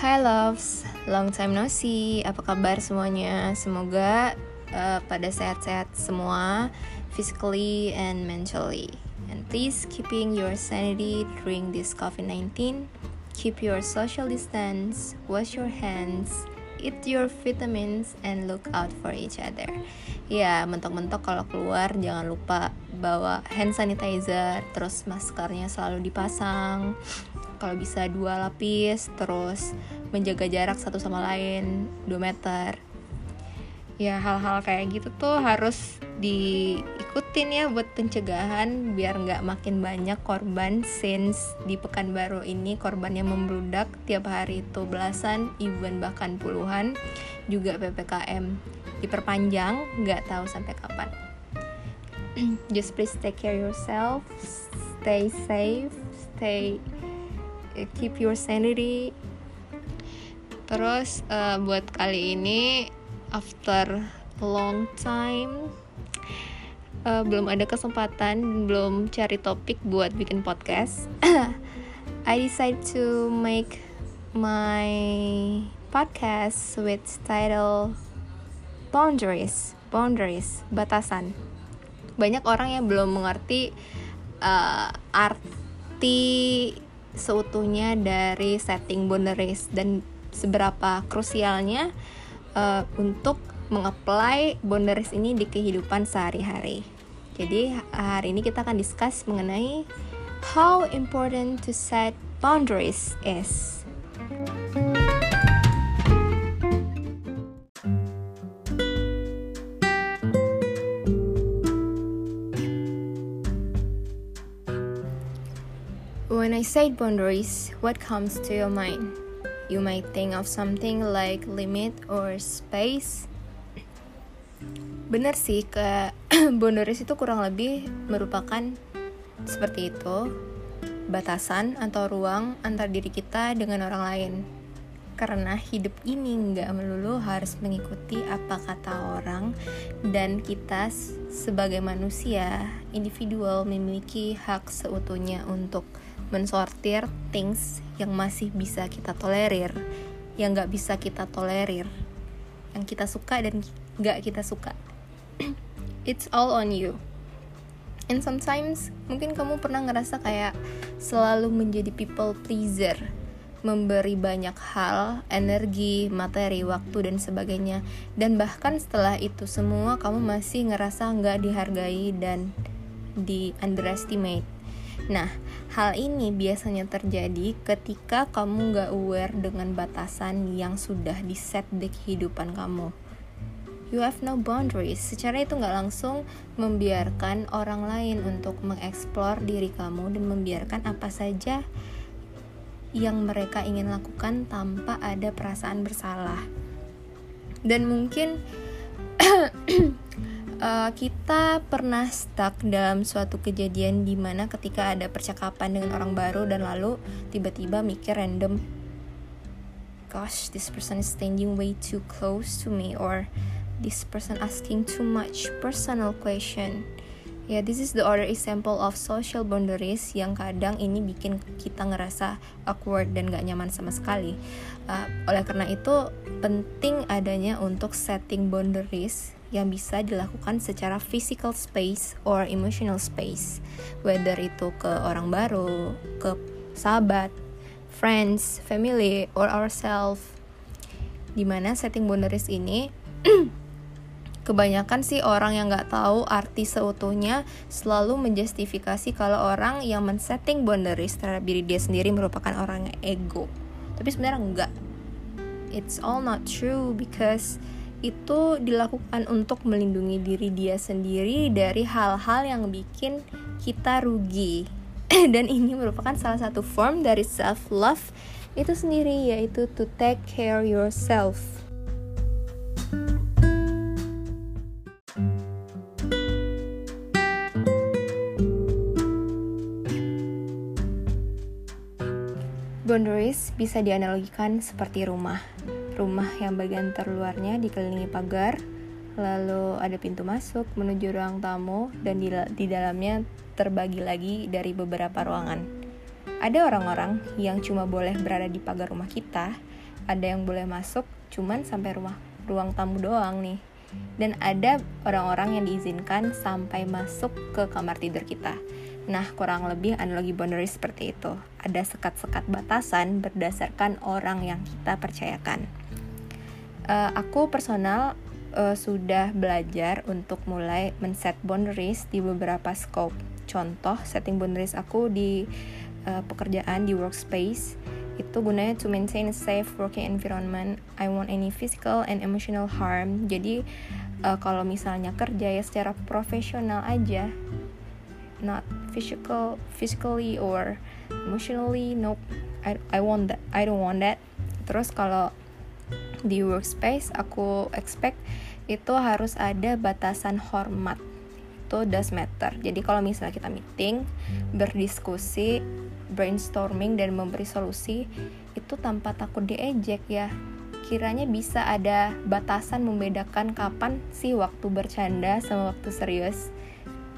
Hai loves, long time no see. Apa kabar semuanya? Semoga uh, pada sehat-sehat semua, physically and mentally. And please keeping your sanity during this COVID-19. Keep your social distance, wash your hands, eat your vitamins, and look out for each other. Ya, mentok-mentok kalau keluar jangan lupa bawa hand sanitizer, terus maskernya selalu dipasang kalau bisa dua lapis terus menjaga jarak satu sama lain 2 meter. Ya hal-hal kayak gitu tuh harus diikutin ya buat pencegahan biar nggak makin banyak korban since di Pekanbaru ini korban yang membludak tiap hari itu belasan even bahkan puluhan juga PPKM diperpanjang nggak tahu sampai kapan. Just please take care yourself stay safe stay keep your sanity. Terus uh, buat kali ini after long time uh, belum ada kesempatan belum cari topik buat bikin podcast I decide to make my podcast with title boundaries boundaries batasan. Banyak orang yang belum mengerti uh, arti seutuhnya dari setting boundaries dan seberapa krusialnya uh, untuk mengapply boundaries ini di kehidupan sehari-hari. Jadi hari ini kita akan discuss mengenai how important to set boundaries is. When I say boundaries, what comes to your mind? You might think of something like limit or space. Bener sih, ke boundaries itu kurang lebih merupakan seperti itu, batasan atau ruang antar diri kita dengan orang lain. Karena hidup ini nggak melulu harus mengikuti apa kata orang dan kita sebagai manusia individual memiliki hak seutuhnya untuk mensortir things yang masih bisa kita tolerir, yang nggak bisa kita tolerir, yang kita suka dan nggak kita suka. It's all on you. And sometimes mungkin kamu pernah ngerasa kayak selalu menjadi people pleaser, memberi banyak hal, energi, materi, waktu dan sebagainya. Dan bahkan setelah itu semua kamu masih ngerasa nggak dihargai dan di underestimate Nah, hal ini biasanya terjadi ketika kamu gak aware dengan batasan yang sudah di set di kehidupan kamu. You have no boundaries. Secara itu gak langsung membiarkan orang lain untuk mengeksplor diri kamu dan membiarkan apa saja yang mereka ingin lakukan tanpa ada perasaan bersalah. Dan mungkin uh, kita pernah stuck dalam suatu kejadian di mana ketika ada percakapan dengan orang baru dan lalu tiba-tiba mikir random gosh this person is standing way too close to me or this person asking too much personal question. Ya yeah, this is the other example of social boundaries yang kadang ini bikin kita ngerasa awkward dan gak nyaman sama sekali. Uh, oleh karena itu penting adanya untuk setting boundaries yang bisa dilakukan secara physical space or emotional space. Whether itu ke orang baru ke sahabat friends family or ourselves di mana setting boundaries ini kebanyakan sih orang yang nggak tahu arti seutuhnya selalu menjustifikasi kalau orang yang men-setting boundaries terhadap diri dia sendiri merupakan orang ego. Tapi sebenarnya enggak it's all not true because itu dilakukan untuk melindungi diri dia sendiri dari hal-hal yang bikin kita rugi. Dan ini merupakan salah satu form dari self love itu sendiri yaitu to take care yourself. Boundaries bisa dianalogikan seperti rumah rumah yang bagian terluarnya dikelilingi pagar, lalu ada pintu masuk menuju ruang tamu dan di, di dalamnya terbagi lagi dari beberapa ruangan. Ada orang-orang yang cuma boleh berada di pagar rumah kita ada yang boleh masuk cuman sampai rumah ruang tamu doang nih dan ada orang-orang yang diizinkan sampai masuk ke kamar tidur kita. Nah, kurang lebih analogi boundary seperti itu. Ada sekat-sekat batasan berdasarkan orang yang kita percayakan. Uh, aku personal uh, sudah belajar untuk mulai men-set boundaries di beberapa scope. Contoh, setting boundaries aku di uh, pekerjaan di workspace itu gunanya to maintain a safe working environment. I want any physical and emotional harm. Jadi uh, kalau misalnya kerja ya secara profesional aja, not physical, physically or emotionally, nope. I I want that. I don't want that. Terus kalau di workspace aku expect itu harus ada batasan hormat itu does matter jadi kalau misalnya kita meeting berdiskusi brainstorming dan memberi solusi itu tanpa takut diejek ya kiranya bisa ada batasan membedakan kapan sih waktu bercanda sama waktu serius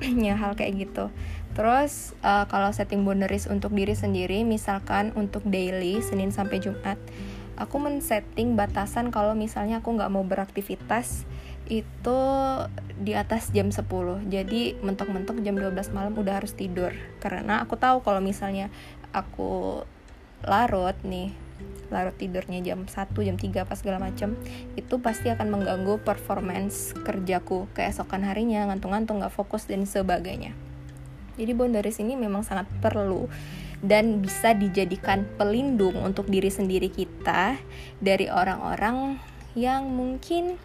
ya hal kayak gitu. Terus uh, kalau setting boundaries untuk diri sendiri misalkan untuk daily Senin sampai Jumat aku men-setting batasan kalau misalnya aku nggak mau beraktivitas itu di atas jam 10 jadi mentok-mentok jam 12 malam udah harus tidur. Karena aku tahu kalau misalnya aku larut nih larut tidurnya jam 1, jam 3 pas segala macem itu pasti akan mengganggu performance kerjaku keesokan harinya ngantung-ngantung nggak fokus dan sebagainya jadi boundaries ini memang sangat perlu dan bisa dijadikan pelindung untuk diri sendiri kita dari orang-orang yang mungkin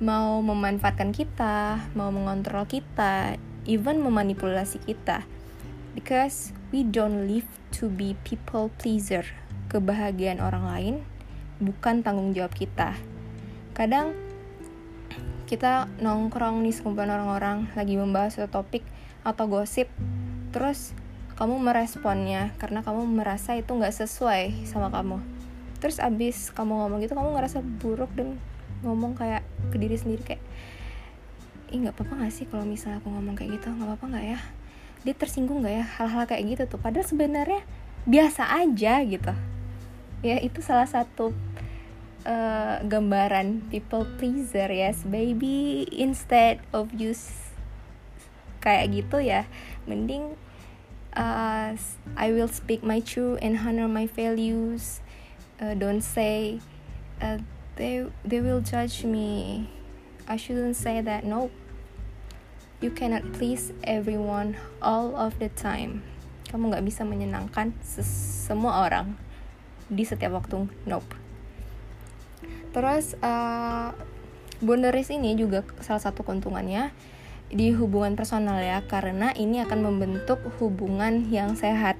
mau memanfaatkan kita, mau mengontrol kita, even memanipulasi kita. Because we don't live to be people pleaser. Kebahagiaan orang lain bukan tanggung jawab kita. Kadang kita nongkrong di sekumpulan orang-orang lagi membahas suatu topik atau gosip, terus kamu meresponnya karena kamu merasa itu nggak sesuai sama kamu. Terus abis kamu ngomong gitu, kamu ngerasa buruk dan ngomong kayak ke diri sendiri kayak ih nggak apa-apa gak sih kalau misalnya aku ngomong kayak gitu? Nggak apa-apa nggak ya? Dia tersinggung nggak ya? Hal-hal kayak gitu tuh. Padahal sebenarnya biasa aja gitu ya itu salah satu uh, gambaran people pleaser yes baby instead of use kayak gitu ya. Mending uh, I will speak my truth and honor my values. Uh, don't say uh, they they will judge me. I shouldn't say that. No you cannot please everyone all of the time. Kamu nggak bisa menyenangkan semua orang di setiap waktu nope terus uh, boundaries ini juga salah satu keuntungannya di hubungan personal ya karena ini akan membentuk hubungan yang sehat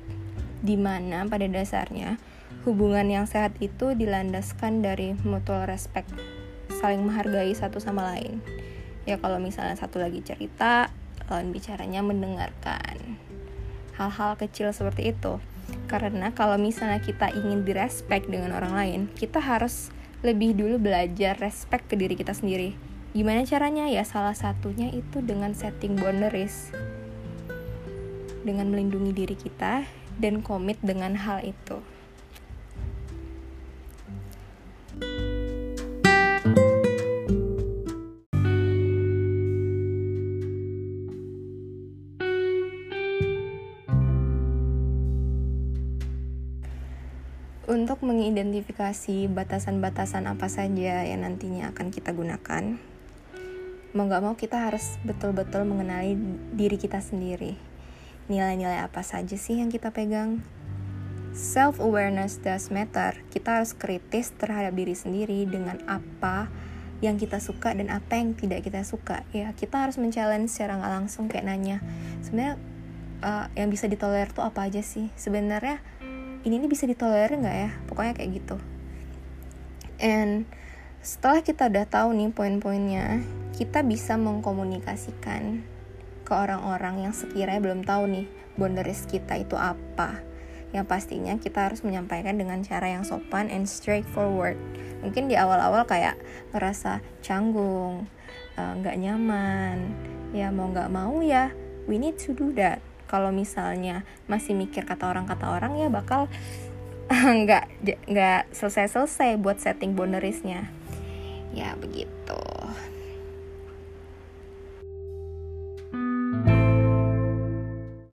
di mana pada dasarnya hubungan yang sehat itu dilandaskan dari mutual respect, saling menghargai satu sama lain. Ya kalau misalnya satu lagi cerita, lawan bicaranya mendengarkan. Hal-hal kecil seperti itu. Karena kalau misalnya kita ingin direspek dengan orang lain, kita harus lebih dulu belajar respect ke diri kita sendiri. Gimana caranya? Ya salah satunya itu dengan setting boundaries. Dengan melindungi diri kita dan komit dengan hal itu. Untuk mengidentifikasi batasan-batasan apa saja yang nantinya akan kita gunakan, mau gak mau kita harus betul-betul mengenali diri kita sendiri. Nilai-nilai apa saja sih yang kita pegang? Self-awareness does matter. Kita harus kritis terhadap diri sendiri dengan apa yang kita suka dan apa yang tidak kita suka. Ya, kita harus men-challenge secara nggak langsung kayak nanya, sebenarnya uh, yang bisa ditolerir tuh apa aja sih? Sebenarnya ini ini bisa ditolerir nggak ya? Pokoknya kayak gitu. And setelah kita udah tahu nih poin-poinnya kita bisa mengkomunikasikan ke orang-orang yang sekiranya belum tahu nih boundaries kita itu apa. Yang pastinya kita harus menyampaikan dengan cara yang sopan and straightforward. Mungkin di awal-awal kayak ngerasa canggung eh, nggak uh, nyaman ya mau nggak mau ya we need to do that kalau misalnya masih mikir kata orang kata orang ya bakal nggak nggak selesai selesai buat setting boundariesnya. Ya begitu.